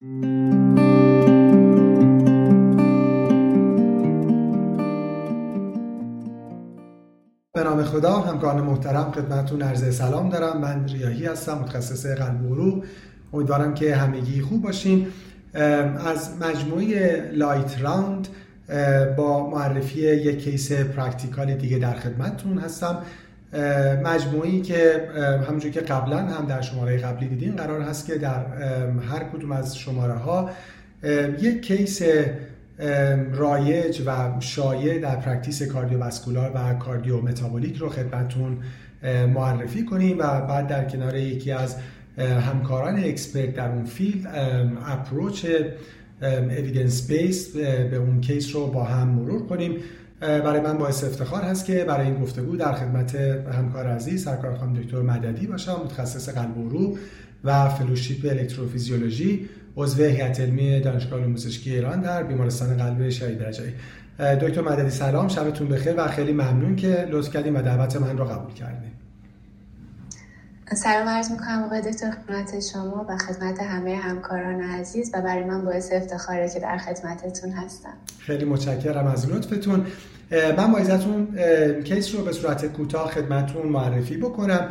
به نام خدا همکاران محترم خدمتتون عرض سلام دارم. من ریاحی هستم متخصص قلب و عروق. امیدوارم که همگی خوب باشین. از مجموعه Light Round با معرفی یک case practical دیگه در خدمتتون هستم. مجموعی که همونجور که قبلا هم در شماره قبلی دیدین قرار هست که در هر کدوم از شماره ها یک case رایج و شایع در practice cardiovascular و cardiometabolic رو خدمتون معرفی کنیم و بعد در کنار یکی از همکاران expert در اون field approach evidence based به اون case رو با هم مرور کنیم. برای من باعث افتخار هست که برای این گفتگو در خدمت همکار عزیز سرکار خانم دکتر مددی باشم متخصص قلب و عروق و فلوشیپ الکتروفیزیولوژی عضو هیئت علمی دانشگاه علوم ایران در بیمارستان قلب شهید رجایی. دکتر مددی سلام. شبتون بخیر و خیلی ممنون که لطف کردیم و دعوت من رو قبول کردیم سلام عرض می‌کنم آقای دکتر خدمت شما و خدمت همه همکاران عزیز و برای من باعث افتخاره که در خدمتتون هستم. خیلی متشکرم از لطفتون. من با case رو به صورت کوتاه خدمتون معرفی بکنم.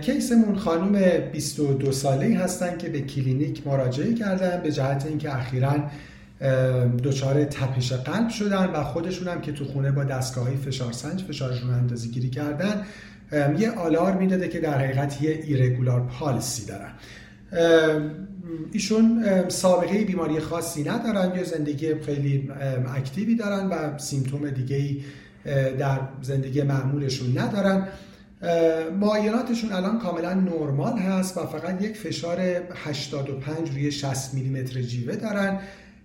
case مون خانم 22 ساله هستن که به کلینیک مراجعه کردن به جهت اینکه اخیرا دچار تپش قلب شدن و خودشون هم که تو خونه با دستگاه های فشار سنج فشارشون اندازه گیری کردن یه آلارم می‌داده که در حقیقت یه irregular pulse ی دارن. ایشون سابقه بیماری خاصی ندارن یا زندگی خیلی اکتیوی دارن و سیمتوم دیگه در زندگی معمولشون ندارن. معایناتشون الان کاملا نرمال هست و فقط یک فشار 85 روی 60 میلیمتر جیوه دارن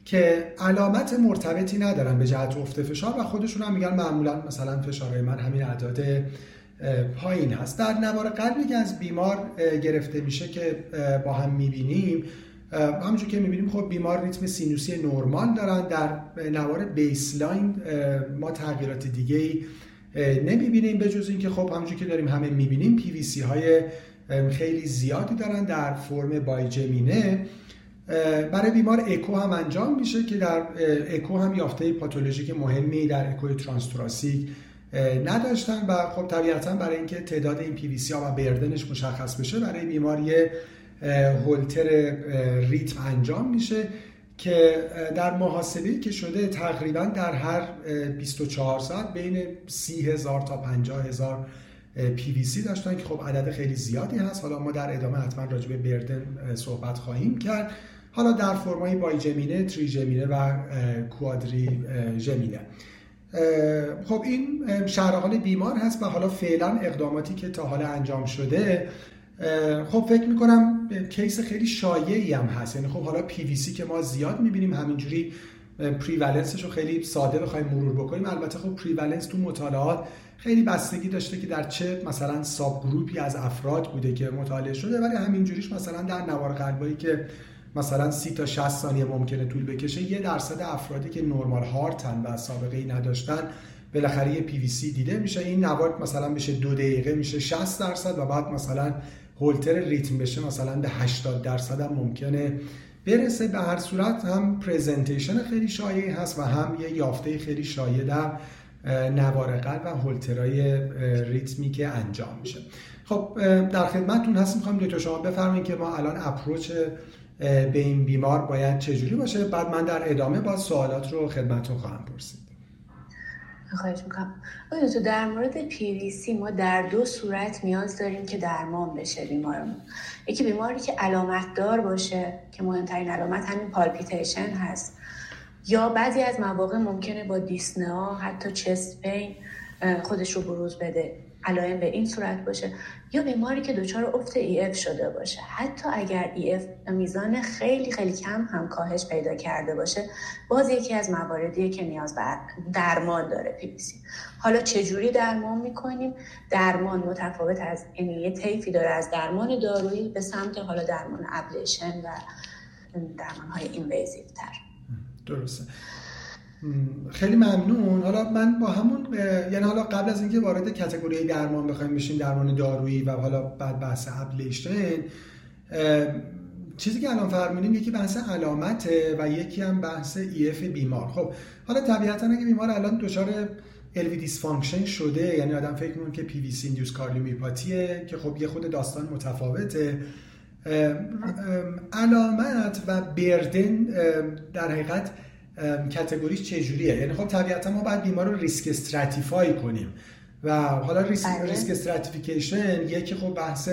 که علامت مرتبطی ندارن به جهت افت فشار و خودشون هم میگن معمولا مثلا فشارهای من همین اعداد پایین هست. در نوار قلبی که از بیمار گرفته میشه که با هم می‌بینیم همونجور که می‌بینیم خب بیمار ریتم سینوسی نرمال دارن. در نوار baseline ما تغییرات دیگه ای نمی‌بینیم به جز اینکه خب همونجور که داریم همه می‌بینیم پی وی سی های خیلی زیادی دارن در فرم bigeminy. برای بیمار اکو هم انجام میشه که در اکو هم یافته پاتولوژیک مهمی در اکو transthoracic نداشتن و خب طبیعتا برای اینکه تعداد این پی ها و burden ش مشخص بشه برای بیمار یه هولتر ریتم انجام میشه که در محاسبه که شده تقریبا در هر 24 ساعت بین 30 هزار تا 50 هزار پی وی سی داشتن که خب عدد خیلی زیادی هست. حالا ما در ادامه حتما راجع به بردن صحبت خواهیم کرد. حالا در فرمای بای جمینه، تری جمینه و کوادری جمینه خب این شهر بیمار هست و حالا فعلا اقداماتی که تا حالا انجام شده خب فکر می‌کنم case خیلی شایعی هم هست. یعنی خب حالا پی وی سی که ما زیاد می‌بینیم همینجوری prevalence ش رو خیلی ساده بخوایم مرور بکنیم. البته خب prevalence تو مطالعات خیلی بستگی داشته که در چه مثلا subgroup ی از افراد بوده که مطالعه شده ولی همینجوریش مثلا در نوار قلبایی که مثلا 30 تا 60 ثانیه ممکنه طول بکشه. یه درصد افرادی که normal heart ن و سابقه ای نداشتن بالاخره یه پی وی سی دیده میشه. این نوار مثلا بشه دو دقیقه میشه 60 درصد و بعد مثلا هولتر ریتم بشه. مثلا به 80 درصد هم ممکنه برسه. به هر صورت هم presentation خیلی شایعی هست و هم یه یافته خیلی شایع در نوار قلب و هولترای ریتمی که انجام میشه. خب در خدمتتون هست می‌خوام دو شما بفرمایید که ما الان approach به این بیمار باید چجوری باشه؟ بعد من در ادامه با سوالات رو خدمتتون خواهم پرسید. خواهش می‌کنم. تو در مورد سی ما در دو صورت نیاز داریم که درمان بشه بیمارمون؟ یکی بیماری که علامت دار باشه که مهمترین علامت همین palpitation هست. یا بعضی از مواقع ممکنه با dyspnea حتی chest pain خودش رو بروز بده. علائم به این صورت باشه یا بیماری که دچار افت EF شده باشه. حتی اگر EF میزان خیلی خیلی کم هم کاهش پیدا کرده باشه باز یکی از مواردیه که نیاز به درمان داره پی حالا چجوری درمان می‌کنیم؟ درمان متفاوت از یعنی یه طیفی داره از درمان دارویی به سمت حالا درمان ablation و درمان های invasive تر. درسته. خیلی ممنون. حالا من با همون یعنی حالا قبل از اینکه وارد category درمان بخوایم بشیم درمان دارویی و حالا بعد بحث ablation چیزی که الان فرمودیم یکی بحث علامته و یکی هم بحث EF بیمار. خب حالا طبیعتا اگه بیمار الان دچار LV dysfunction شده یعنی آدم فکر می‌کنه که PVC induced cardiomyopathy ه که خب یه خود داستان متفاوته علامت و burden در حقیقت category ش چجوریه یعنی خب طبیعتا ما باید بیمار رو risk stratify کنیم و حالا ریسک, بله. risk stratification یکی خب بحث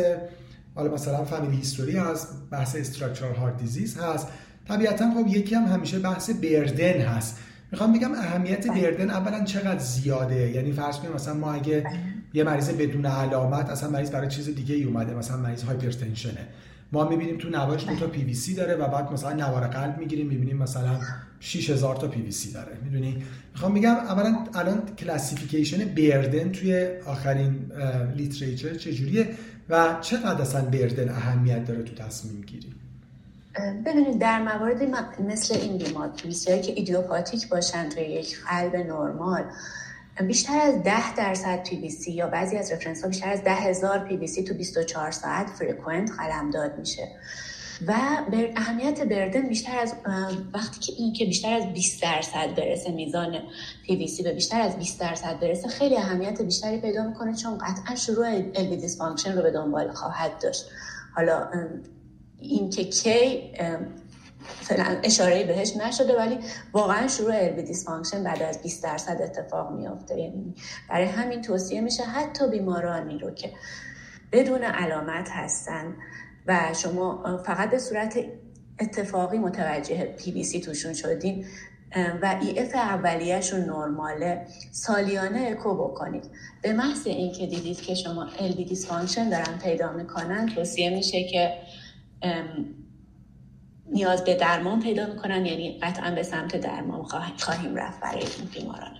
حالا مثلا family history هست بحث structural heart disease هست طبیعتا خب یکی هم همیشه بحث burden هست می‌خوام بگم اهمیت بله. burden اولا چقدر زیاده یعنی فرض کنیم مثلا ما اگه بله. یه مریض بدون علامت اصلا مریض برای چیز دیگه ای اومده مثلا مریض hypertension ه ما می‌بینیم تو نوارش دو تا پی وی سی داره و بعد مثلا نوار قلب می‌گیریم می‌بینیم مثلا 6000 تا پی وی سی داره. می‌دونی؟ می‌خوام بگم اولا الان classification burden توی آخرین literature چجوریه و چقدر اصلا burden اهمیت داره تو تصمیم گیری؟ ببینید در موارد مثل این بیمار که idiopathic باشن توی یک قلب نرمال بیشتر از 10 درصد پی بی سی یا بعضی از reference ها بیشتر از 10 هزار پی بی سی تو 24 ساعت frequent داد میشه. و اهمیت burden بیشتر از وقتی که این که بیشتر از 20 درصد برسه میزان پی بی سی به بیشتر از 20 درصد برسه خیلی اهمیت بیشتری پیدا می‌کنه چون قطعا شروع LV dysfunction رو به دنبال خواهد داشت. حالا این که کی فعلا اشاره بهش نشده ولی واقعا شروع LV dysfunction بعد از 20 درصد اتفاق میافته. یعنی برای همین توصیه میشه حتی بیمارانی رو که بدون علامت هستن و شما فقط به صورت اتفاقی متوجه پی بی سی توشون شدین و EF اولیهشون نرماله سالیانه اکو بکنید. به محض اینکه دیدید که شما LV dysfunction دارن پیدا می‌کنن توصیه میشه که نیاز به درمان پیدا می‌کنن یعنی قطعا به سمت درمان خواهیم رفت برای این بیماران.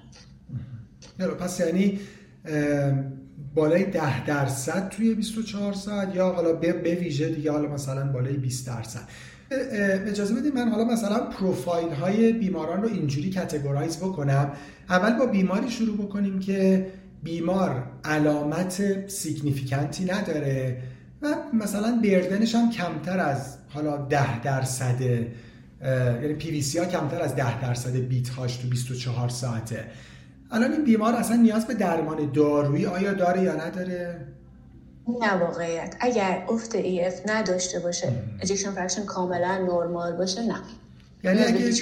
پس یعنی بالای ده درصد توی 24 ساعت یا حالا به ویژه دیگه حالا مثلا بالای 20 درصد. اجازه بدید من حالا مثلا پروفایل های بیماران رو اینجوری categorize بکنم. اول با بیماری شروع بکنیم که بیمار علامت significant ی نداره و مثلا burden ش هم کمتر از حالا ده درصد یعنی پی وی سی ها کمتر از ده درصد beat هاش تو 24 ساعته. الان این بیمار اصلا نیاز به درمان دارویی آیا داره یا نداره؟ نه واقعیت. اگر افت EF نداشته باشه ejection fraction کاملا نرمال باشه نه. یعنی اگه,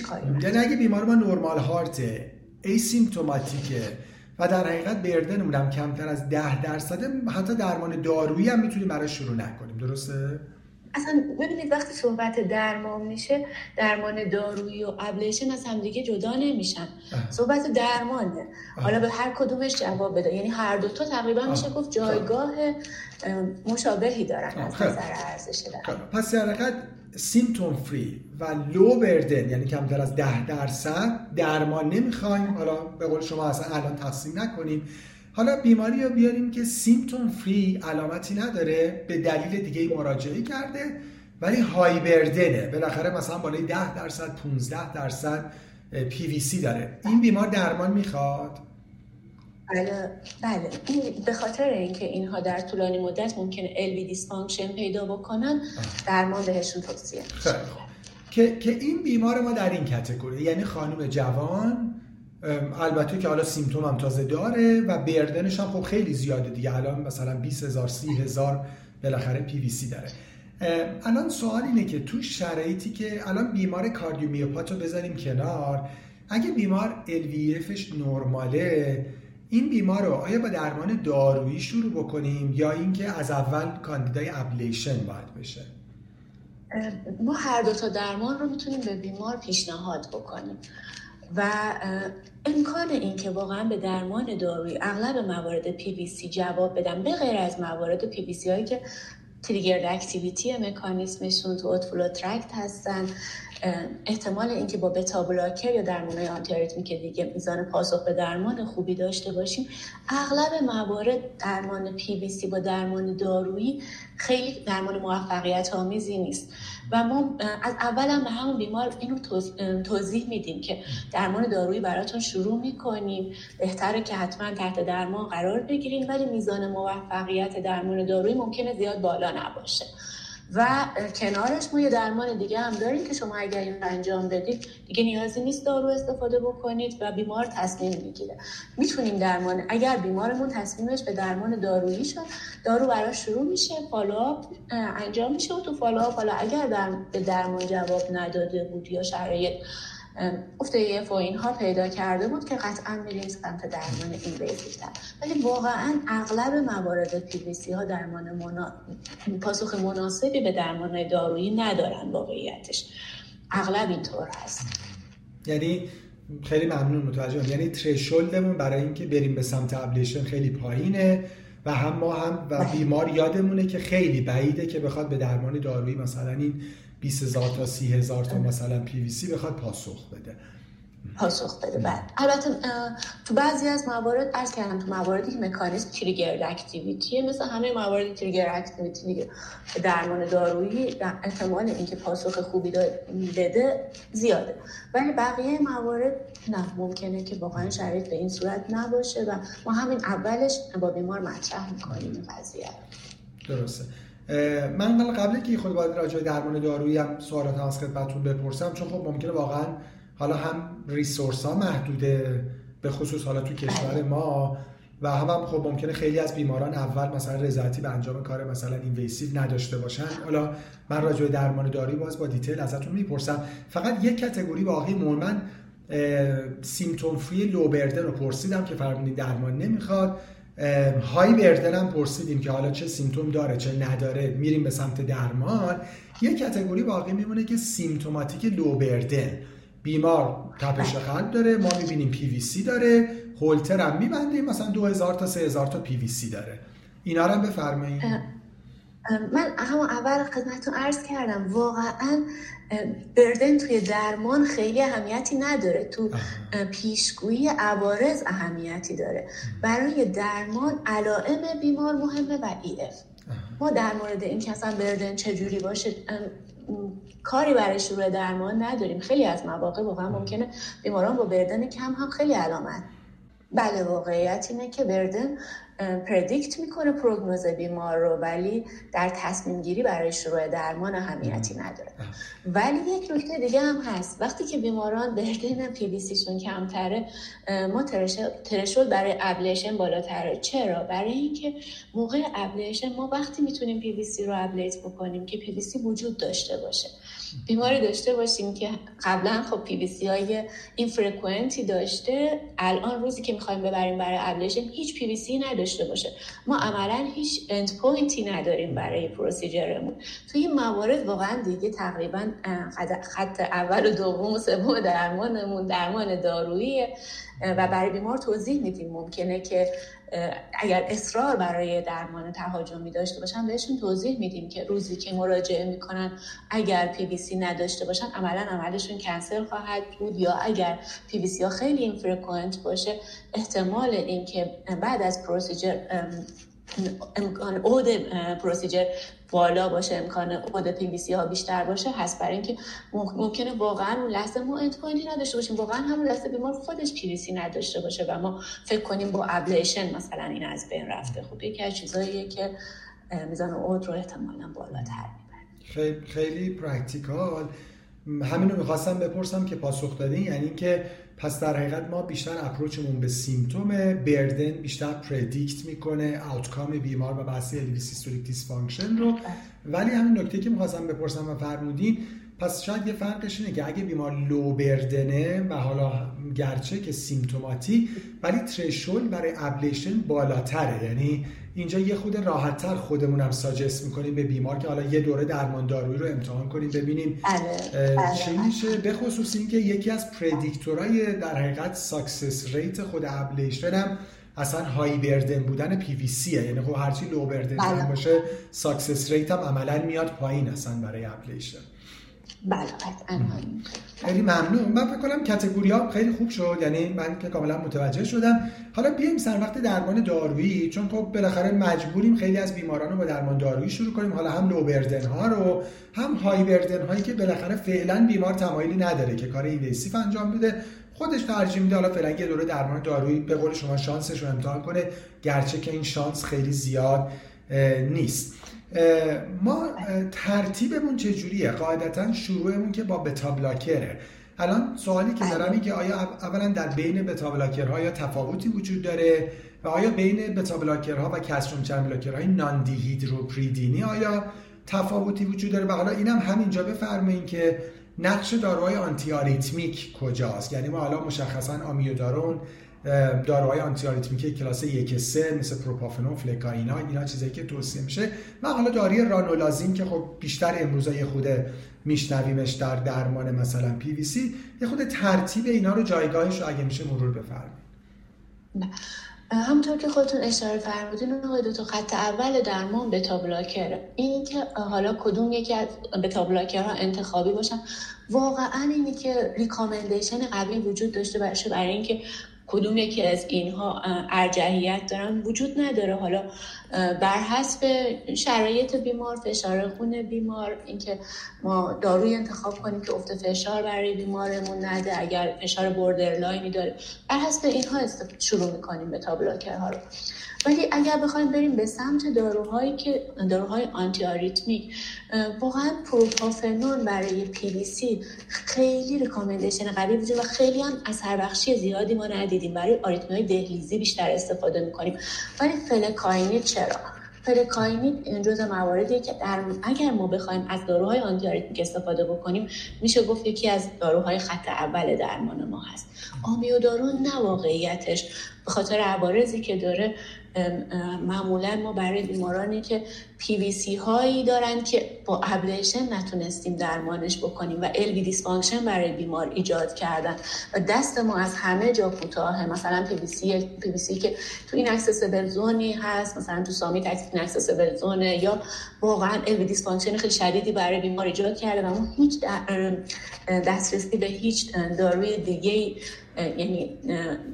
یعنی اگه بیمار ما normal heart ه asymptomatic ه و در حقیقت هم کمتر از ده درصد حتی درمان دارویی هم می‌تونیم برای شروع نکنیم. درسته؟ اصلا ببینید وقتی صحبت درمان میشه درمان دارویی و ablation از همدیگه جدا نمیشن. صحبت درمانه. حالا به هر کدومش جواب بده. یعنی هر دوتا تقریبا میشه گفت جایگاه مشابهی دارن از نظر ارزش پس در سیمتوم فری و لو بردن یعنی کمتر از ده درصد درمان نمی‌خوایم. حالا به قول شما اصلا الان تقسیم نکنیم. حالا بیماری رو بیاریم که سیمتوم فری علامتی نداره به دلیل دیگه مراجعه کرده ولی های بردنه بالاخره مثلا بالای 10 درصد 15 درصد پی وی سی داره. این بیمار درمان می‌خواد؟ بله بله. این به خاطر اینکه اینها در طولانی مدت ممکنه LV dysfunction پیدا بکنن درمان بهشون توصیه که که این بیمار ما در این category یعنی خانم جوان البته که حالا symptom هم تازه داره و burden ش هم خب خیلی زیاده دیگه. الان مثلا 20 هزار 30 هزار بالاخره پی وی سی داره. الان سوال اینه که تو شرایطی که الان بیمار cardiomyopath رو بذاریم کنار اگه بیمار LVEF ش نرماله این بیمار رو آیا با درمان دارویی شروع بکنیم یا اینکه از اول کاندیدای ablation باید بشه؟ ما هر دو تا درمان رو می‌تونیم به بیمار پیشنهاد بکنیم. و امکان این که واقعا به درمان دارویی اغلب موارد پی وی سی جواب بدن به غیر از موارد پی وی سی هایی که trigger activity مکانیسمشون تو outflow tract هستن احتمال اینکه با بتا بلاکر یا درمان آنتی که دیگه میزان پاسخ به درمان خوبی داشته باشیم اغلب موارد درمان پی وی سی با درمان دارویی خیلی درمان موفقیت آمیزی نیست. و ما از اول هم به همون بیمار اینو توضیح میدیم که درمان دارویی براتون شروع می‌کنیم. بهتره که حتما تحت درمان قرار بگیریم ولی میزان موفقیت درمان دارویی ممکنه زیاد بالا نباشه. و کنارش ما یه درمان دیگه هم داریم که شما اگر این انجام بدید دیگه نیازی نیست دارو استفاده بکنید و بیمار تصمیم می‌گیره. می‌تونیم درمان اگر بیمارمون تصمیمش به درمان دارویی شد دارو براش شروع میشه فالوآپ انجام میشه و تو فالوآپ حالا اگر در به درمان جواب نداده بود یا شرایط افت ایف و اینها پیدا کرده بود که قطعا میریم سمت درمان این بیزیتر ولی واقعا اغلب موارد پی ها درمان منا... پاسخ مناسبی به درمان دارویی ندارن واقعیتش. اغلب اینطور هست. یعنی خیلی ممنون متوجه یعنی threshold مون برای اینکه بریم به سمت ablation خیلی پایینه و هم ما هم و بله. بیمار یادمونه که خیلی بعیده که بخواد به درمان دارویی مثلا این 20 هزار تا 30 هزار تا مثلا پی وی سی بخواد پاسخ بده. پاسخ بده. بعد البته تو بعضی از موارد عرض کردم تو مواردی که مکانیزم trigger activity مثل همه موارد trigger activity دیگه. درمان دارویی احتمال اینکه پاسخ خوبی بده زیاده. ولی بقیه موارد نه ممکنه که واقعا شرایط به این صورت نباشه و ما همین اولش با بیمار مطرح می‌کنیم قضیه درسته. من قبل که خود باید راجع درمان دارویی هم سوالات از خدمتتون بپرسم چون خب ممکنه واقعا حالا هم ریسورس ها محدوده به خصوص حالا تو کشور ما و هم, هم خب ممکنه خیلی از بیماران اول مثلا رضایتی به انجام کار مثلا invasive نداشته باشن. حالا من راجع درمان دارویی باز با detail ازتون می‌پرسم. فقط یک category باقی مون من symptom free low burden رو پرسیدم که فرمودید درمان نمی‌خواد. high burden هم پرسیدیم که حالا چه symptom داره چه نداره میریم به سمت درمان. یه category باقی میمونه که symptomatic low burden بیمار تپش قلب داره ما می‌بینیم پی وی سی داره هولتر هم میبندیم مثلا 2000 تا 3000 تا پی وی سی داره. اینا رو هم بفرمایید. من همون اول خدمتتون عرض کردم واقعا بردن توی درمان خیلی اهمیتی نداره. تو پیشگویی عوارض اهمیتی داره. برای درمان علائم بیمار مهمه و ای اف. ما در مورد این که اصلا بردن چجوری باشه کاری برای شروع درمان نداریم. خیلی از مواقع واقعا ممکنه بیماران با burden کم هم خیلی علامت بله واقعیت اینه که burden predict می‌کنه prognosis بیمار رو ولی در تصمیم گیری برای شروع درمان اهمیتی نداره. ولی یک نکته دیگه هم هست. وقتی که بیماران burden PVC شون کمتره ما threshold برای ablation بالاتره. چرا؟ برای اینکه موقع ablation ما وقتی می‌تونیم پی بی سی رو ablate بکنیم که پی بی سی وجود داشته باشه. بیماری داشته باشیم که قبلا خب پی وی سی های این داشته الان روزی که می‌خوایم ببریم برای ablation هیچ پی وی سی نداشته باشه. ما عملا هیچ end point ی نداریم برای procedure مون توی این موارد واقعا دیگه تقریبا خط اول و دوم و سوم درمانمون درمان دارویی و برای بیمار توضیح میدیم ممکنه که اگر اصرار برای درمان تهاجمی داشته باشن بهشون توضیح میدیم که روزی که مراجعه می‌کنن اگر پی وی سی نداشته باشن عملا عملشون کنسل خواهد بود یا اگر پی وی سی ها خیلی اینفرکوئنت باشه احتمال اینکه بعد از پروسیجر امکان اود پروسیجر بالا باشه امکان اود پی ها بیشتر باشه هست برای اینکه ممکنه واقعا اون لحظه ما اند نداشته باشیم. واقعا همون لحظه بیمار خودش پی بی سی نداشته باشه و ما فکر کنیم با ابلیشن مثلا این از بین رفته. خب یکی از چیزاییه که میزان اود رو احتمالا بالاتر خیلی خیلی practical. همین رو می‌خواستم بپرسم که پاسخ دادین یعنی که پس در حقیقت ما بیشتر approach مون به symptom burden بیشتر predict می‌کنه outcome بیمار و بحث LV systolic dysfunction رو. ولی همین نکته که می‌خواستم بپرسم و فرمودین پس شاید یه فرقش اینه که اگه بیمار low burden ه و حالا گرچه که symptomatic ولی threshold برای ablation بالاتره. یعنی اینجا یه خورده راحتتر خودمونم suggest می‌کنیم به بیمار که حالا یه دوره درمان دارویی رو امتحان کنیم ببینیم. بله، بله، چی بله. میشه؟ به خصوص اینکه یکی از predictor ای در حقیقت success rate خود ablation هم اصلا high burden بودن پی وی سیه یعنی خب هرچی low burden باشه success rate هم عملا میاد پایین اصلا برای ablation. بله خیلی ممنون. من فکر کنم category ها خیلی خوب شد. یعنی من که کاملا متوجه شدم. حالا بیایم سر وقت درمان دارویی چون خب بالاخره مجبوریم خیلی از بیماران رو با درمان دارویی شروع کنیم. حالا هم low burden ها رو هم های بردن هایی که بالاخره فعلا بیمار تمایلی نداره که کار اینویسیو انجام بده. خودش ترجیح میده حالا فعلا یه دوره درمان دارویی به قول شما شانسش رو امتحان کنه. گرچه که این شانس خیلی زیاد نیست. ما ترتیبمون چجوریه؟ قاعدتا شروعمون که با بتا بلاکره. الان سوالی که دارم که آیا اولا در بین بتا بلاکرها یا تفاوتی وجود داره؟ و آیا بین بتا بلاکرها و کسروم چند بلاکرهای نان دیهیدروپریدینی آیا تفاوتی وجود داره؟ و حالا اینم همینجا بفرمایید که نقش داروهای antiarrhythmic کجاست؟ یعنی ما حالا مشخصا amiodarone داروهای antiarrhythmic کلاس 1 3 مثل propafenone flecainide اینا چیزایی که توصیه میشه. و حالا داروی ranolazine که خب بیشتر امروزا یه خورده میشنویمش در درمان مثلا پی وی سی یه خورده ترتیب اینا رو جایگاهش رو اگه میشه مرور بفرمایید. همونطور که خودتون اشاره فرمودین اون دو تا خط اول درمان beta blocker ه این که حالا کدوم یکی از beta blocker ها انتخابی باشن. واقعا اینی که recommendation قوی وجود داشته باشه برای اینکه کدوم یکی از اینها ارجحیت دارن؟ وجود نداره. حالا بر حسب شرایط بیمار فشار خون بیمار اینکه ما داروی انتخاب کنیم که افت فشار برای بیمارمون نده اگر فشار borderline ی داره. بر حسب اینها شروع می‌کنیم به ها رو. ولی اگر بخوایم بریم به سمت داروهایی که داروهای antiarrhythmic واقعا propafenone برای پی خیلی recommendation قوی وجود و خیلی هم اثر بخشی زیادی ما ندیدیم. برای arrhythmia های دهلیزی بیشتر استفاده می‌کنیم. ولی flecainide چرا؟ flecainide این جز مواردیه که در اگر ما بخوایم از داروهای antiarrhythmic استفاده بکنیم میشه گفت یکی از داروهای خط اول درمان ما هست. amiodarone نه واقعیتش. به خاطر عوارضی که داره معمولا ما برای بیمارانی که سی هایی دارن که با ablation نتونستیم درمانش بکنیم و LV dysfunction برای بیمار ایجاد کردن. و دست ما از همه جا کوتاه مثلا پی سی که تو این inaccessible zone ی هست مثلا تو summit این inaccessible zone ه یا واقعا LV dysfunction خیلی شدیدی برای بیمار ایجاد کرده و ما هیچ دسترسی به هیچ داروی دیگه یعنی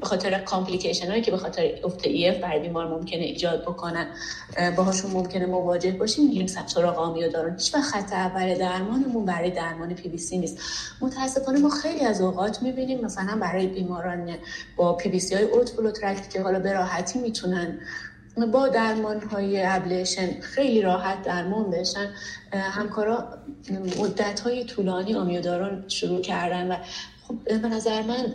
به خاطر complication هایی که به خاطر افت EF برای بیمار ممکنه ایجاد بکنن باهاشون ممکنه مواجه باشیم میگیم سراغ amiodarone هیچ وقت خط اول درمانمون برای درمان پی بی سی نیست. متاسفانه ما خیلی از اوقات می‌بینیم مثلا برای بیماران با پی بی سی های اوت که حالا به راحتی می‌تونن با درمان های ablation خیلی راحت درمان بشن همکارا مدت های طولانی amiodarone شروع کردن و خب به نظر من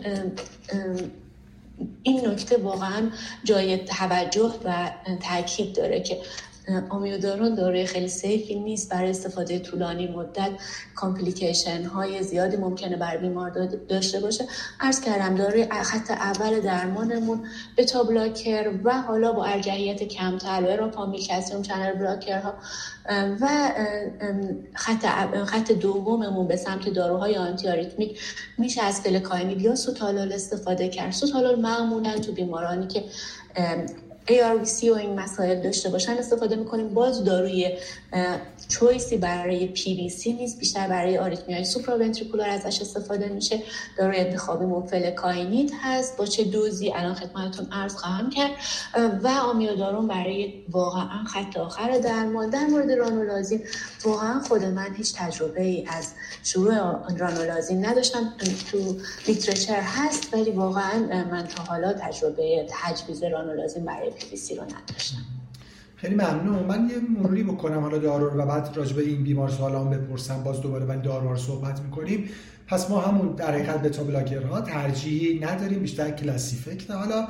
این نکته واقعا جای توجه و تاکید داره که amiodarone داروی خیلی safe ی نیست. برای استفاده طولانی مدت complication های زیادی ممکنه بر بیمار داشته باشه. عرض کردم داروی خط اول درمانمون beta blocker و حالا با ارجحیت کمتر وراپامیل calcium channel blocker ها و خط, خط دوممون به سمت داروهای آنتی آریتمیک میشه از فلکاینید یا سوتالول استفاده کرد. سوتالول معمولا تو بیمارانی که ARVC و این مسائل داشته باشن استفاده می‌کنیم. باز داروی چویسی برای PVC نیست بیشتر برای آریتمی های سوپراونتریکولار ازش استفاده میشه. داروی انتخابی مفل کاینید هست. با چه دوزی الان خدمتتون عرض خواهم کرد. و آمیودارون برای واقعا خط آخر درمان. در مورد رانولازین واقعا خود من هیچ تجربه ای از شروع رانولازین نداشتم. تو لیترچر هست ولی واقعا من تا حالا تجربه تجویز رانولازین برای PVC رو نداشتم خیلی ممنون. من یه مروری بکنم حالا دارو رو و بعد راجع به این بیمار سوالام بپرسم. باز دوباره ولی دارو رو صحبت می‌کنیم. پس ما همون در حقیقت بتا بلاکرها ترجیحی نداریم بیشتر کلاسیفک حالا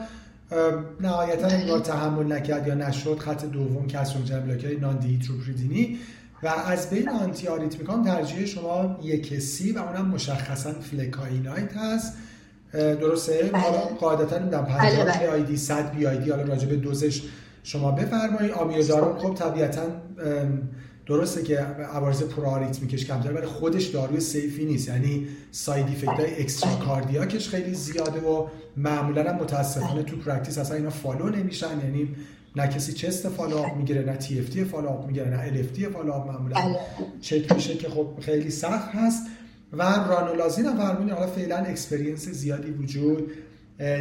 نهایتا این تحمل نکرد یا نشد خط دوم calcium channel blocker non-dihydropyridine ی و از بین antiarrhythmic ان ترجیح شما یک C و اونم مشخصا flecainide هست. درسته؟ بله. حالا قاعدتا نمی‌دونم 50 BID 100 BID حالا راجع به dose ش شما بفرمایید. amiodarone خب طبیعتا درسته که عوارض proarrhythmic ش کمتر ولی خودش داروی safe ی نیست. یعنی side effect های extracardiac ش خیلی زیاده و معمولا هم متاسفانه تو practice اصلا اینا follow نمیشن. یعنی نه کسی chest follow می‌گیره نه TFT follow up می‌گیره نه LFT follow up معمولا. بله. چک میشه که خب خیلی سخت هست. و رانولازین هم فرمودین حالا فعلا experience زیادی وجود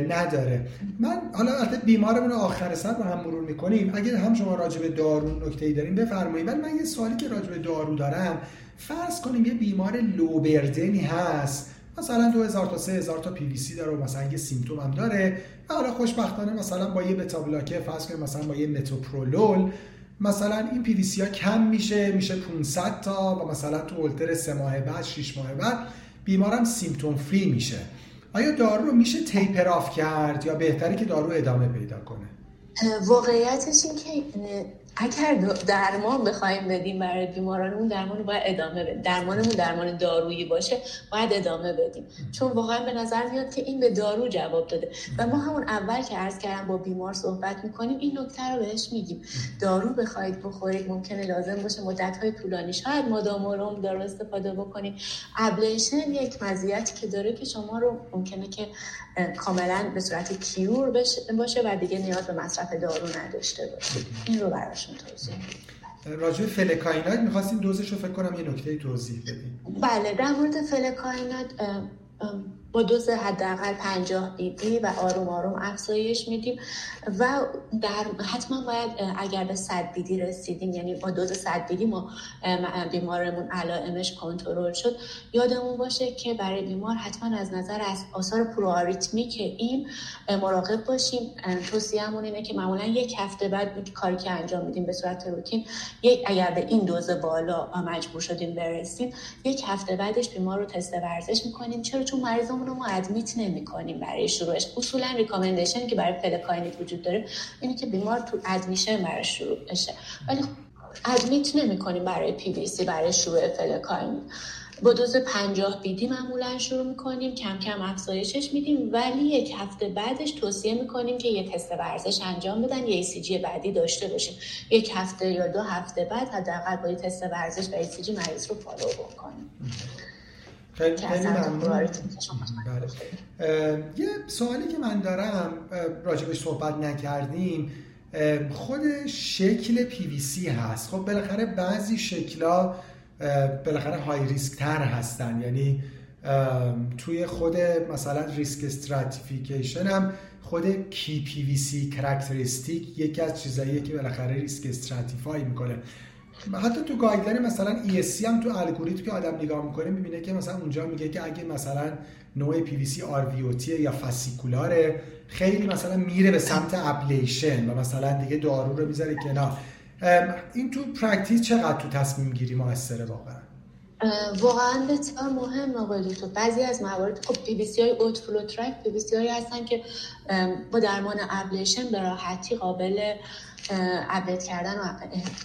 نداره. من حالا البته بیمارمون رو آخر سر با هم مرور می‌کنیم. اگر هم شما راجع به دارو نکته ای دارین بفرمایید. ولی من یه سوالی که راجع به دارو دارم. فرض کنیم یه بیمار low burden ی هست. مثلا 2000 تا 3000 تا پی وی سی داره و مثلا یه symptom هم داره. حالا خوشبختانه مثلا با یه beta blocker فرض کنیم مثلا با یه متوپرولول مثلا این پی ها کم میشه میشه 500 تا و مثلا تو هولتر سه ماه بعد 6 ماه بعد بیمارم symptom free میشه. آیا دارو رو میشه taper off کرد یا بهتره که دارو ادامه پیدا کنه؟ واقعیتش این که اگر درمان بخوایم بدیم برای بیمارانمون درمان باید ادامه بدیم. درمانمون درمان دارویی باشه باید ادامه بدیم. چون واقعا به نظر میاد که این به دارو جواب داده. و ما همون اول که عرض کردم با بیمار صحبت می‌کنیم این نکته رو بهش میگیم. دارو بخواید بخورید ممکنه لازم باشه مدت های طولانی. شاید مادام‌العمرم دارو استفاده بکنید. ablation یک مزیتی که داره که شما رو ممکنه که کاملا به صورت cure باشه و دیگه نیاز به مصرف دارو نداشته باشه. این رو براشون توضیح راجع فلکاینید می‌خواستیم دوزش رو فکر کنم یه نکته توضیح بدیم. بله در مورد فلکاینات با دوز حداقل 50 بیدی و آروم آروم افزایش میدیم و در حتما باید اگر به 100 بیدی رسیدیم یعنی با دوز 100 بیدی ما بیمارمون علائمش کنترل شد یادمون باشه که برای بیمار حتما از نظر از آثار پرواریتمی که این مراقب باشیم. توصیه‌مون اینه که معمولا یک هفته بعد کاری که انجام میدیم به صورت روتین یک اگر به این دوز بالا مجبور شدیم برسیم یک هفته بعدش بیمار رو تست ورزش می‌کنیم. چرا؟ چون مریضمون رو ما admit نمی کنیم برای شروعش. اصولا recommendation که برای فلکاینید وجود داره اینه که بیمار تو admission برای شروع بشه ولی admit نمی کنیم برای پی بی سی برای شروع فلکاینید با دوز 50 BID معمولا شروع می‌کنیم کم کم افزایشش میدیم ولی یک هفته بعدش توصیه می‌کنیم که یه تست ورزش انجام بدن یه ECG بعدی داشته باشیم. یک هفته یا دو هفته بعد حداقل با تست ورزش و ECG مریض رو follow بکنیم خیلی خیلی ممنون. بله. یه سوالی که من دارم راجبش صحبت نکردیم. خود شکل پی وی سی هست. خب بالاخره بعضی شکلا بالاخره high risk تر هستن. یعنی توی خود مثلا risk stratification هم خود کی PVC characteristic یکی از چیزاییه که بالاخره risk stratify می‌کنه. حتی تو guideline مثلا ESC هم تو الگوریتم که آدم نگاه می‌کنه می‌بینه که مثلا اونجا میگه که اگه مثلا نوع PVC RVOT یا fascicular ه خیلی مثلا میره به سمت ablation و مثلا دیگه دارو رو می‌ذاره کنار. این تو practice چقدر تو تصمیم گیری موثره واقعا؟ واقعا بسیار مهم آقای تو بعضی از موارد خب پی بی سی های اوت فلو ترک پی بی سی هایی هستن که با درمان ablation به راحتی قابل ablate کردن و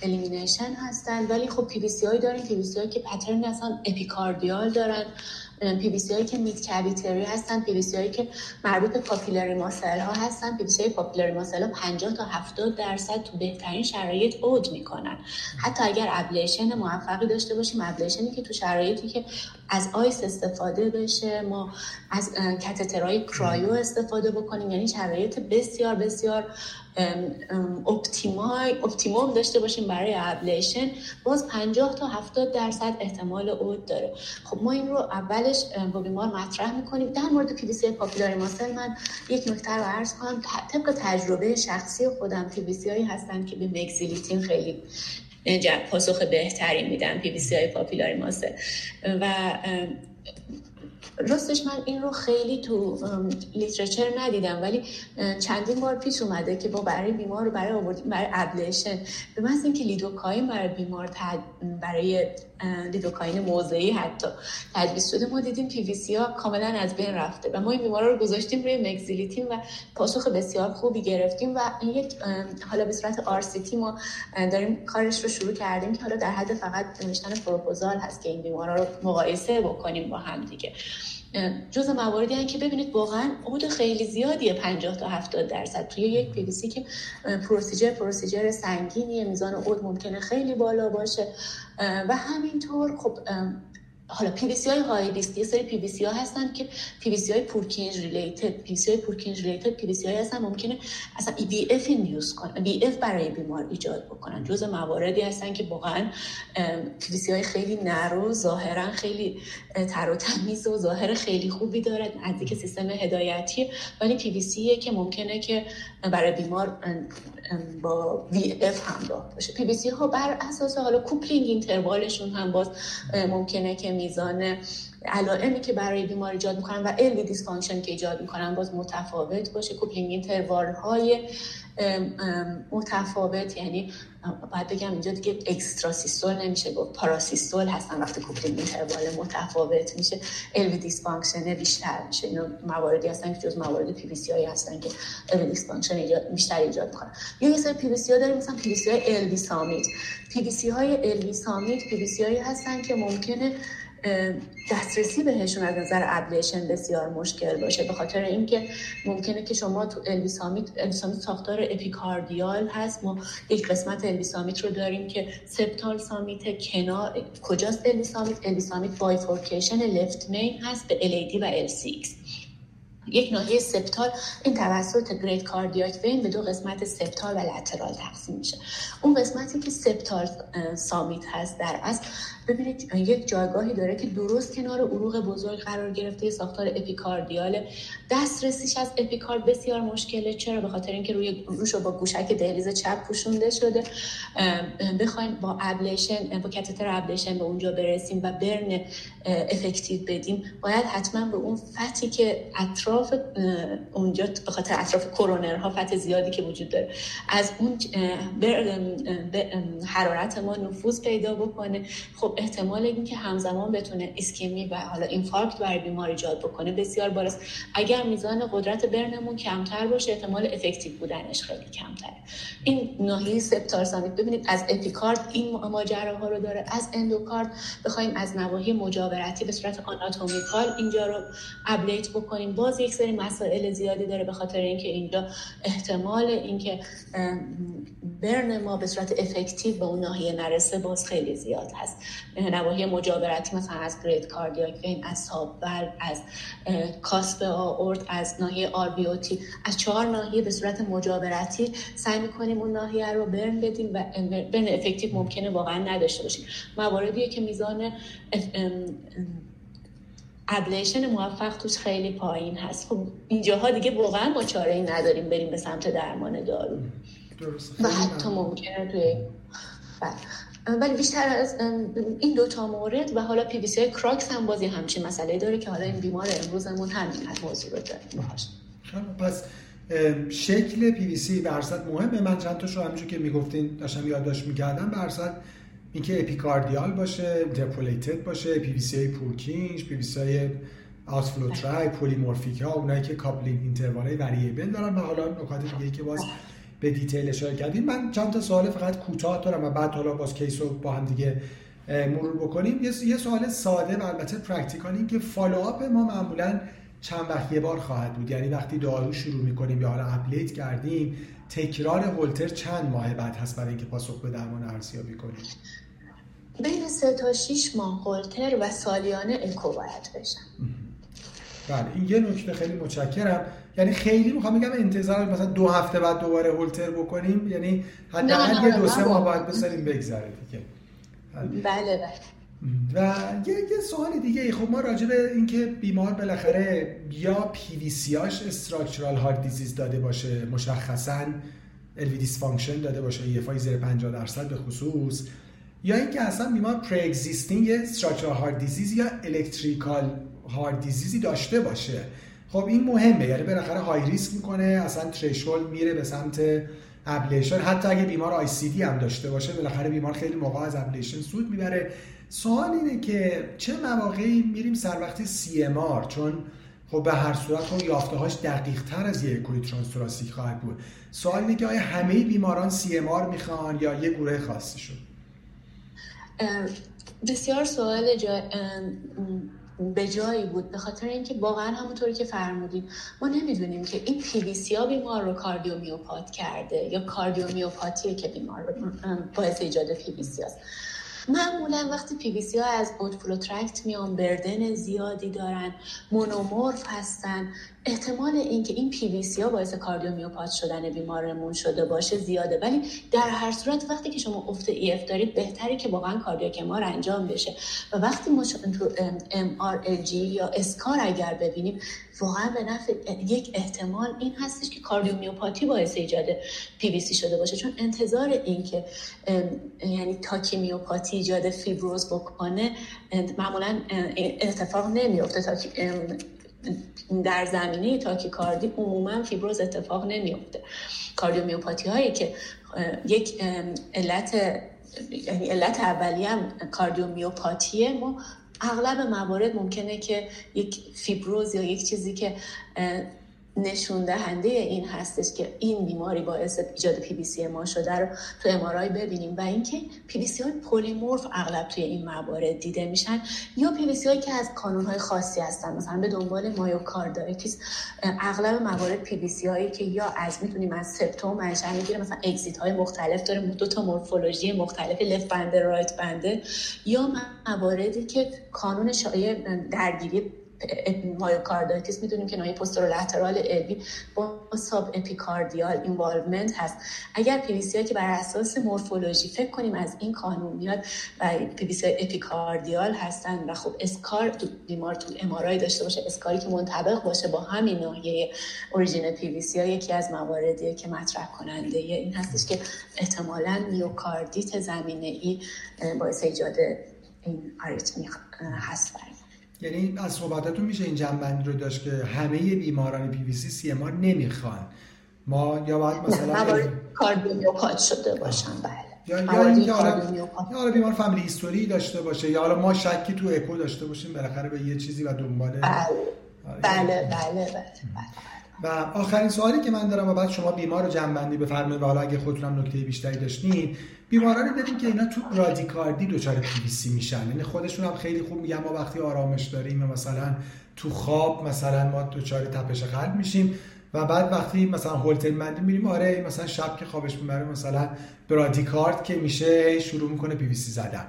elimination هستن. ولی خب پی هایی داریم. پی هایی که pattern اصلا epicardial دارن. پی هایی که mid cavitary هستن پی هایی که مربوط به papillary muscle ها هستن. پی های papillary muscle ها 50 تا 70 درصد تو بهترین شرایط عود می‌کنن. حتی اگر ablation موفقی داشته باشیم ablation ی که تو شرایطی که از ICE استفاده بشه ما از کاتترهای cryo استفاده بکنیم. یعنی شرایط بسیار بسیار optimum داشته باشیم برای ablation. باز 50 تا 70 درصد احتمال عود داره. خب ما این رو اولش با بیمار مطرح می‌کنیم. در مورد PVC papillary muscle من یک نکته رو عرض کنم. طبق تجربه شخصی خودم سی هایی هستن که به مکزیلیتین خیلی پاسخ بهتری میدن سی های papillary muscle. و راستش من این رو خیلی تو literature ندیدم ولی چندین بار پیش اومده که با برای بیمار رو برای آوردیم برای ablation. به محض اینکه لیدوکاین برای بیمار برای لیدوکاین موضعی حتی تجویز شده. ما دیدیم پی وی سی ها کاملا از بین رفته و ما این بیمارا رو گذاشتیم روی مکزیلیتین و پاسخ بسیار خوبی گرفتیم و یک حالا به صورت RCT ما داریم کارش رو شروع کردیم که حالا در حد فقط نوشتن پروپوزال هست که این بیمارا رو مقایسه بکنیم با هم دیگه. جز مواردی هستند که ببینید واقعا عود خیلی زیادیه 50 تا 70 درصد. توی یک پی که procedure procedure سنگینیه میزان عود ممکنه خیلی بالا باشه. و همینطور خب حالا پی وی سی های high risk یه سری پی وی سی ها هستن که پی وی سی های پورکینج ریلیتد پی وی سی های پورکینج ریلیتد پی وی سی های هستن ممکنه اصلا VF induce کنن VF برای بیمار ایجاد بکنن. جز مواردی هستن که واقعا پی وی سی های خیلی narrow ظاهرا خیلی تر و تمیز و ظاهر خیلی خوبی دارد نزدیک سیستم هدایتی ولی پی وی سی که ممکنه که برای بیمار با VF همراه باشه. پی وی سی ها بر اساس حالا coupling interval شون هم باز ممکنه که میزان علائمی که برای بیمار ایجاد می‌کنن و LV dysfunction که ایجاد می‌کنن باز متفاوت باشه. coupling interval های متفاوت یعنی باید بگم اینجا دیگه extrasystole نمیشه گفت parasystole هستن وقتی coupling interval متفاوت میشه. LV dysfunction بیشتر میشه. اینا مواردی هستن که جز موارد پی وی سی هایی هستن که LV dysfunction بیشتر ایجاد می‌کنن. یا یه سری پی وی سی ها داریم مثلا پی وی سی های الوی سامیت پی وی سی های الوی سامیت پی وی سی هایی هستن که ممکنه دسترسی بهشون از نظر ablation بسیار مشکل باشه. به خاطر اینکه ممکنه که شما تو LV summit، LV summit ساختار epicardial هست. ما یک قسمت LV summit رو داریم که septal summit کنار کجاست LV summit، LV summit bifurcation left main هست به LAD و LCX یک ناحیه septal این توسط great cardiac vein به دو قسمت septal و lateral تقسیم میشه. اون قسمتی که septal summit هست در اصل ببینید یک جایگاهی داره که درست کنار عروق بزرگ قرار گرفته ساختار epicardial دسترسیش از اپیکارد بسیار مشکله. چرا؟ به خاطر اینکه روی روش با گوشک دهلیز چپ پوشونده شده. بخوایم با ablation با catheter ablation به اونجا برسیم و burn effective بدیم باید حتما به اون fat ی که اطراف اونجا به خاطر اطراف کرونرها fat زیادی که وجود داره از اون حرارت ما نفوذ پیدا بکنه. خب احتمال اینکه همزمان بتونه اسکمی و حالا infarct برای بیمار ایجاد بکنه بسیار بالاست. اگر میزان قدرت burn مون کمتر باشه احتمال effective بودنش خیلی کمتره. این ناحیه septal summit ببینید از اپیکارد این ماجراها رو داره از اندوکارد بخوایم از نواحی مجاورتی به صورت anatomical اینجا رو ablate بکنیم. باز یک سری مسائل زیادی داره به خاطر اینکه اینجا احتمال اینکه burn ما به صورت effective به اون ناحیه نرسه باز خیلی زیاد هست. نواحی مجاورتی مثلا از great cardiac از سابل از cusp آئورت از ناحیه RVOT از چهار ناحیه به صورت مجاورتی سعی می‌کنیم اون ناحیه رو burn بدیم و burn effective ممکنه واقعا نداشته باشیم. مواردیه که میزان ablation موفق توش خیلی پایین هست. خب اینجاها دیگه واقعا ما چاره ای نداریم بریم به سمت درمان دارو. و حتی ممکنه توی بله. ولی بیشتر از این دوتا مورد و حالا پی وی سی کراکس هم بازی همچین مسئله داره که حالا این بیمار امروزمون همین موضوع رو داریم پس شکل پی وی سی برصد مهمه. من چند تاشو همینجور که می‌گفتین داشتم یادداشت می‌کردم. برصد اینکه اپیکاردیال باشه دپولیتد باشه پی وی سی های پی وی سی های آسفلو ترای پولیمورفیک ها اونایی که کاپلینگ اینتروال های وریبل دارن و حالا نکات دیگه که باز به detail اشاره کردیم. من چند تا سوال فقط کوتاه دارم و بعد حالا باز case رو با هم دیگه مرور بکنیم. یه سوال ساده و البته practical این که follow-up ما معمولا چند وقت یه بار خواهد بود. یعنی وقتی دارو شروع می‌کنیم یا حالا ablate کردیم تکرار هولتر چند ماه بعد هست برای اینکه پاسخ به درمان ارزیابی کنیم؟ بین سه تا 6 ماه هولتر و سالیانه اکو باید بشن. بله این یه نکته خیلی متشکرم. یعنی خیلی می‌خوام بگم انتظار مثلا دو هفته بعد دوباره هولتر بکنیم یعنی حداقل یه دو سه ماه باید بذاریم بگذره دیگه. بله. بله و یه, یه سوال دیگه خب ما راجع به اینکه بیمار بالاخره یا PVC هاش structural heart disease داده باشه مشخصا LV dysfunction داده باشه یه EF ی زیر 50 درصد به خصوص یا اینکه اصلا بیمار pre-existing structural heart disease یا electrical heart disease ی داشته باشه. خب این مهمه. یعنی بالاخره high risk می‌کنه اصلا threshold میره به سمت ablation حتی اگه بیمار ICD هم داشته باشه بالاخره بیمار خیلی موقع از ablation سود می‌بره. سوال اینه که چه مواقعی میریم سر وقت CMR چون خب به هر صورت خب یافته هاش دقیق تر از یک اکوی transthoracic خواهد بود. سوال اینه که آیا همه بیماران CMR می‌خوان یا یه گروه خاصی شد بسیار سوال جا... به جایی بود به خاطر اینکه واقعا همونطوری که فرمودید ما نمی‌دونیم که این پی ها بیمار رو کاردیومیوپات کرده یا کاردیومیوپاتیه که بیمار رو باعث ایجاد پی وی سی هست. معمولا وقتی پی وی سی ها از outflow tract میان burden زیادی دارن مونومورف هستن احتمال اینکه این پی وی سی ها باعث کاردیومیوپات شدن بیمارمون شده باشه زیاده. ولی در هر صورت وقتی که شما افت EF دارید بهتری که واقعا cardiac MR انجام بشه. و وقتی ما تو MRI scar اگر ببینیم واقعا به نفع یک احتمال این هستش که کاردیومیوپاتی باعث ایجاد پی وی سی شده باشه. چون انتظار این که یعنی تاکیمیوپاتی ایجاد فیبروز بکنه معمولا اتفاق نمیفته تا در زمینه تاکیکاردی عموما فیبروز اتفاق نمیفته کاردیومیوپاتی هایی که یک علت یعنی علت اولیه هم کاردیومیوپاتیه. ما اغلب موارد ممکنه که یک فیبروز یا یک چیزی که نشون دهنده این هستش که این بیماری باعث ایجاد پی بی سی ما شده رو تو MRI ببینیم و اینکه پی بی سی های پلیمورف اغلب توی این موارد دیده میشن یا پی بی سی هایی که از کانون های خاصی هستن مثلا به دنبال myocarditis اغلب موارد پی بی سی هایی که یا از می‌تونیم از سپتوم منشأ می‌گیره مثلا exit های مختلف داره دو تا مورفولوژی مختلف left bundle ه right bundle ه یا مواردی که کانون شایع درگیری myocarditis می‌دونیم که نواحی posterolateral LV با subepicardial involvement هست. اگر پی سی که بر اساس مورفولوژی فکر کنیم از این کانون میاد و PVC epicardial هستن و خب scar تو بیمار تو MRI داشته باشه scar ی که منطبق باشه با همین ناحیه origin PVC یکی از مواردیه که مطرح کننده این هستش که احتمالاً میوکاردیت زمینه ای باعث ایجاد این آریتمی هست یعنی از صحبتاتون میشه این جمع‌بندی رو داشت که همه بیماران PVC CMR نمی‌خوان. ما یا باید مثلا cardiomyopath شده باشن بله. یا یا اینکه حالا بیمار family history داشته باشه یا حالا ما شکی تو اکو داشته باشیم بالاخره به یه چیزی و دنبال بله. بله بله, بله, بله. و آخرین سوالی که من دارم و بعد شما بیمار رو جنبندی بفرمایید و حالا اگه خودتونم نکته بیشتری داشتین بیمارانی داریم که اینا تو رادیکاردی دچار پی میشن. یعنی خودشون هم خیلی خوب میگن ما وقتی آرامش داریم مثلا تو خواب مثلا ما دچار تپش قلب میشیم و بعد وقتی مثلا هولتن مندی میریم آره مثلا شب که خوابش می‌بره مثلا برادیکارد که میشه شروع می‌کنه پی زدن.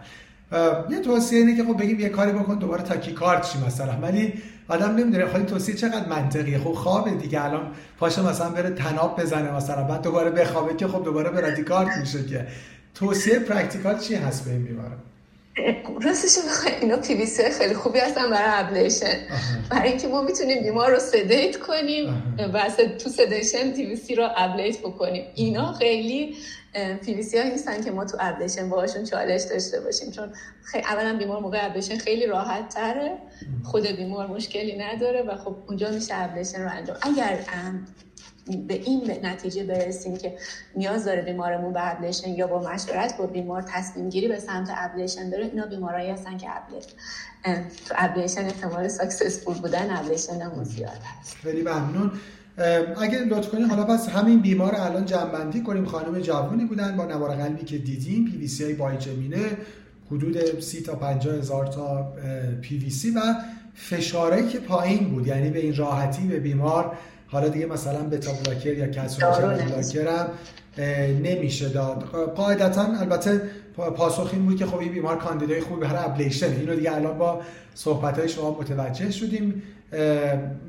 یه توصیه اینه که خب بگیم یه کاری بکن دوباره tachycard چی مثلا؟ ولی آدم نمی‌دونه خب توصیه چقدر منطقیه. خب خوابه دیگه الان پاشه مثلا بره طناب بزنه مثلا بعد دوباره بخوابه که خب دوباره bradycard میشه که. توصیه practical چی هست به این بیمارا راستش بخوای اینا پی وی سی خیلی خوبی هستن برای ablation. برای اینکه ما می‌تونیم بیمار رو sedate کنیم و تو sedation PVC رو ablate بکنیم. اینا خیلی پی وی سی ها نیستن که ما تو ablation باهاشون چالش داشته باشیم. چون خیلی اولا بیمار موقع ablation خیلی راحت تره خود بیمار مشکلی نداره و خب اونجا میشه ablation رو انجام. اگر به این نتیجه برسیم که نیاز داره بیمارمون به ablation یا با مشورت با بیمار تصمیم گیری به سمت ablation داره اینا بیمارایی هستن که ablation تو ablation احتمال successful بودن ablation هم زیاد هست خیلی ممنون. اگه لطف کنید حالا پس همین بیمار الان جمع‌بندی کنیم. خانم جوانی بودن با نوار قلبی که دیدیم پی وی سی های bigeminy ه حدود 30 تا 50 هزار تا پی وی سی و فشارهایی که پایین بود. یعنی به این راحتی به بیمار حالا دیگه مثلا beta blocker یا calcium blocker هم نمیشه داد. قاعدتا البته پاسخ این بود که خب این بیمار کاندیدای خوبی برای ablation. اینو دیگه الان با صحبت های شما متوجه شدیم.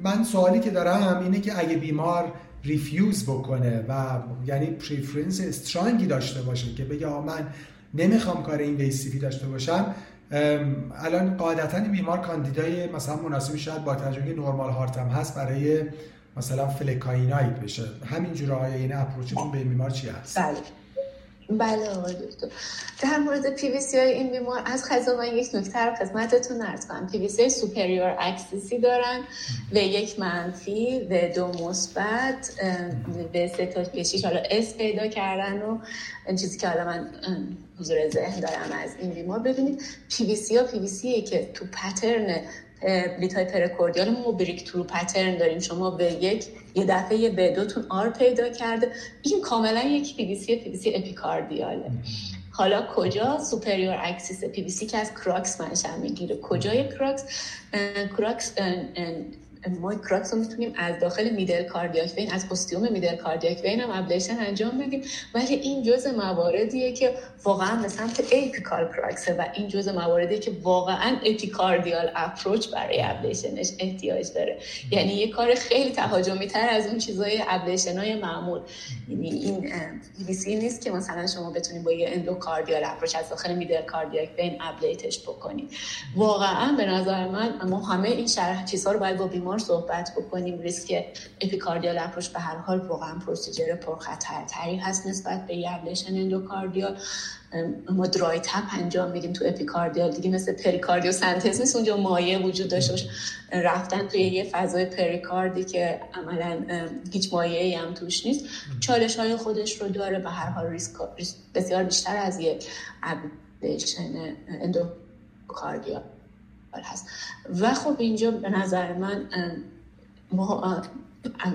من سوالی که دارم اینه که اگه بیمار refuse بکنه و یعنی preference strong ی داشته باشه که بگه من نمی‌خوام کار invasive ی داشته باشم الان قاعدتا بیمار کاندیدای مثلا مناسبی شاید با توجه به normal heart م هست برای مثلا flecainide بشه. همین جورای این approach تون به این بیمار چی هست؟ بله. بله آقای دکتر. در مورد پی وی سی های این بیمار از قضا من یک نکته رو خدمتتون عرض کنم. PVC superior axis ی دارن و یک منفی و دو مثبت به سه تا به حالا اس پیدا کردن و چیزی که حالا من حضور ذهن دارم از این بیمار. ببینید پی وی سی ها پی وی سی که تو پترن بلیت های پرکوردیال ما بریک ترو پترن داریم. شما به یک یه دفعه به دوتون آر پیدا کرده. این کاملا یک پی بی سی پی بی سی اپیکاردیاله. حالا کجا سوپریور اکسیس پی بی سی که از کراکس منشأ می‌گیره؟ کجای کراکس؟ crux ما crux رو می‌تونیم از داخل middle cardiac vein از ostium middle cardiac vein هم ablation انجام بدیم. ولی این جزء مواردیه که واقعا به سمت apical crux ه و این جزء مواردیه که واقعا epicardial approach برای ablation ش احتیاج داره. یعنی یه کار خیلی تهاجمی تر از اون چیزای ablation های معمول. یعنی این ویسی نیست که مثلا شما بتونید با یه endocardial approach از داخل middle cardiac vein ablate ش بکنید. واقعا به نظر من ما همه این شرح چیزها رو باید با بیمار بیمار صحبت بکنیم. ریسک epicardial approach به هر حال واقعا procedure پرخطرتری هست نسبت به ablation endocardial. ما dry tap انجام میدیم تو epicardial دیگه مثل pericardiocentesis نیست اونجا مایع وجود داشته رفتن توی یه فضای پریکاردی که عملا هیچ مایع هم توش نیست. چالش های خودش رو داره. به هر حال ریسک بسیار بیشتر از یک ablation endocardial. هست. و خب اینجا به نظر من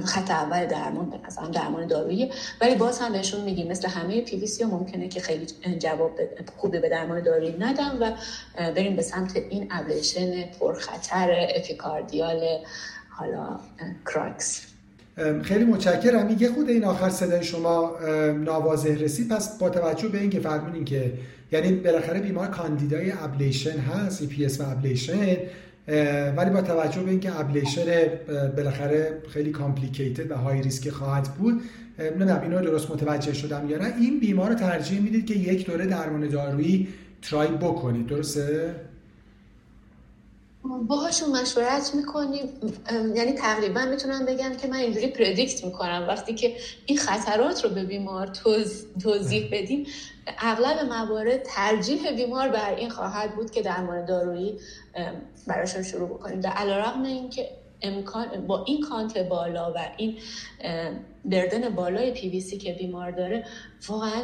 خط اول درمان به نظرم درمان دارویی ولی باز هم بهشون میگیم مثل همه پی وی سی ممکنه که خیلی جواب خوبی به درمان دارویی ندن و بریم به سمت این ablation پرخطر epicardial حالا crux. خیلی متشکرم. یه خورده این آخر صدای شما ناواضح رسید. پس با توجه به اینکه فرمودین که یعنی بالاخره بیمار کاندیدای ablation هست EPS و ablation ولی با توجه به اینکه ablation بالاخره خیلی complicated و high risk خواهد بود نمی‌دونم اینو درست متوجه شدم یا نه. این بیمار رو ترجیح می‌دید که یک دوره درمان دارویی try بکنید درسته؟ باهاشون مشورت می‌کنیم. یعنی تقریبا می‌تونم بگم که من اینجوری predict می‌کنم. وقتی که این خطرات رو به بیمار توضیح بدیم اغلب موارد ترجیح بیمار بر این خواهد بود که درمان دارویی براشون شروع بکنیم. در علیرغم اینکه امکان با این count بالا و این burden بالای پی وی سی که بیمار داره واقعا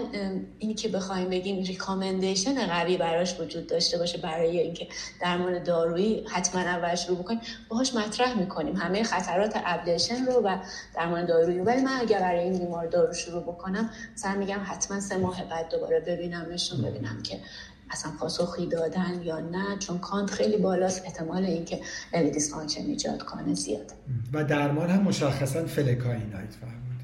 اینی که بخوایم بگیم recommendation قوی براش وجود داشته باشه برای اینکه درمان دارویی حتما اول شروع بکنیم. باهاش مطرح می‌کنیم. همه خطرات ablation رو و درمان دارویی. ولی من اگر برای این بیمار دارو شروع بکنم سر میگم حتما سه ماه بعد دوباره ببینمشون ببینم که اصلا پاسخی دادن یا نه چون count خیلی بالاست. احتمال اینکه LV dysfunction ایجاد کنه زیاد. و درمان هم مشخصا flecainide فرمودی.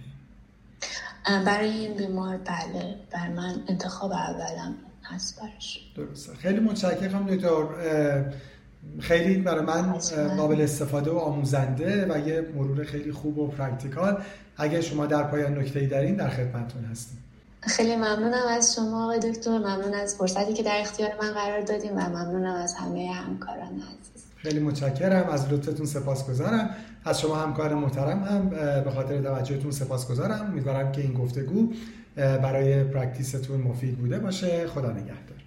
برای این بیمار بله. بر من انتخاب اولم هست برش درسته خیلی متشکرم دکتر. خیلی برای من قابل استفاده و آموزنده و یه مرور خیلی خوب و practical. اگر شما در پایان نکته‌ای دارین در خدمتتون هستیم خیلی ممنونم از شما آقای دکتر. ممنون از فرصتی که در اختیار من قرار دادیم و ممنونم از همه همکاران عزیز. خیلی متشکرم. از لطفتون سپاسگزارم. از شما همکار محترم هم به خاطر توجهتون سپاسگزارم. امیدوارم که این گفتگو برای پرکتیستون مفید بوده باشه. خدا نگهدار.